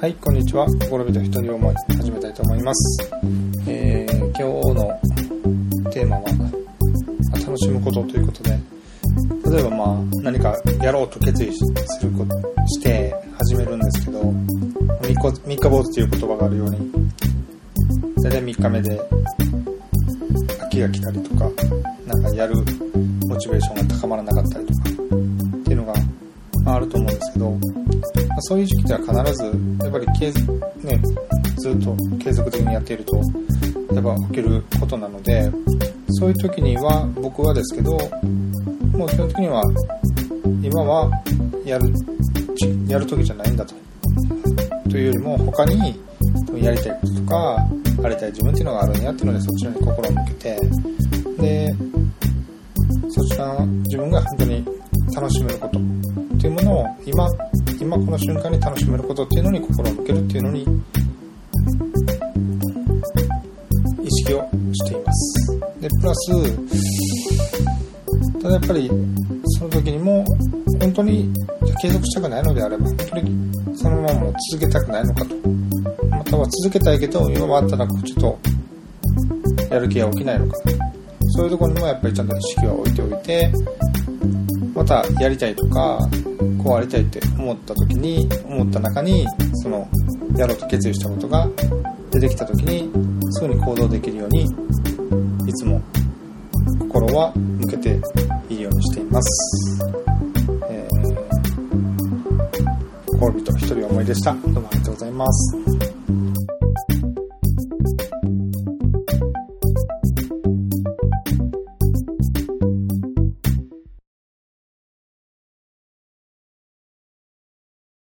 はい、こんにちは。心人一人思い始めたいと思います。えー、今日のテーマは、楽しむことということで、例えばまあ、何かやろうと決意すること、して始めるんですけど、三日三日坊主という言葉があるように、大体3日目で飽きが来たりとか、なんかやるモチベーションが高まらなかったりとか、っていうのが、ですけど、まあ、そういう時期では必ず、やっぱり継続、ね、ずっと継続的にやっていると、やっぱ起きることなので、そういう時には、僕はですけど、もう基本的には、今はやる、やる時じゃないんだと。というよりも、他にやりたいこととか、ありたい自分っていうのがあるんやっていうので、そちらに心を向けて、で、そちら、自分が本当に楽しめることっていうものを、今、今この瞬間に楽しめることっていうのに心を向けるっていうのに、意識をしています。で、プラス、ただやっぱり、その時にも、本当に継続したくないのであれば、本当にそのままも続けたくないのかと。または続けたいけど、今はあったらちょっと、やる気が起きないのか。そういうところにもやっぱりちゃんと意識は置いておいて、またやりたいとか、こうありたいって思った時に、思った中に、その、やろうと決意したことが出てきた時に、すぐに行動できるように、いつも心は向けていいようにしています。えー、心人一人思いでした。どうもありがとうございます。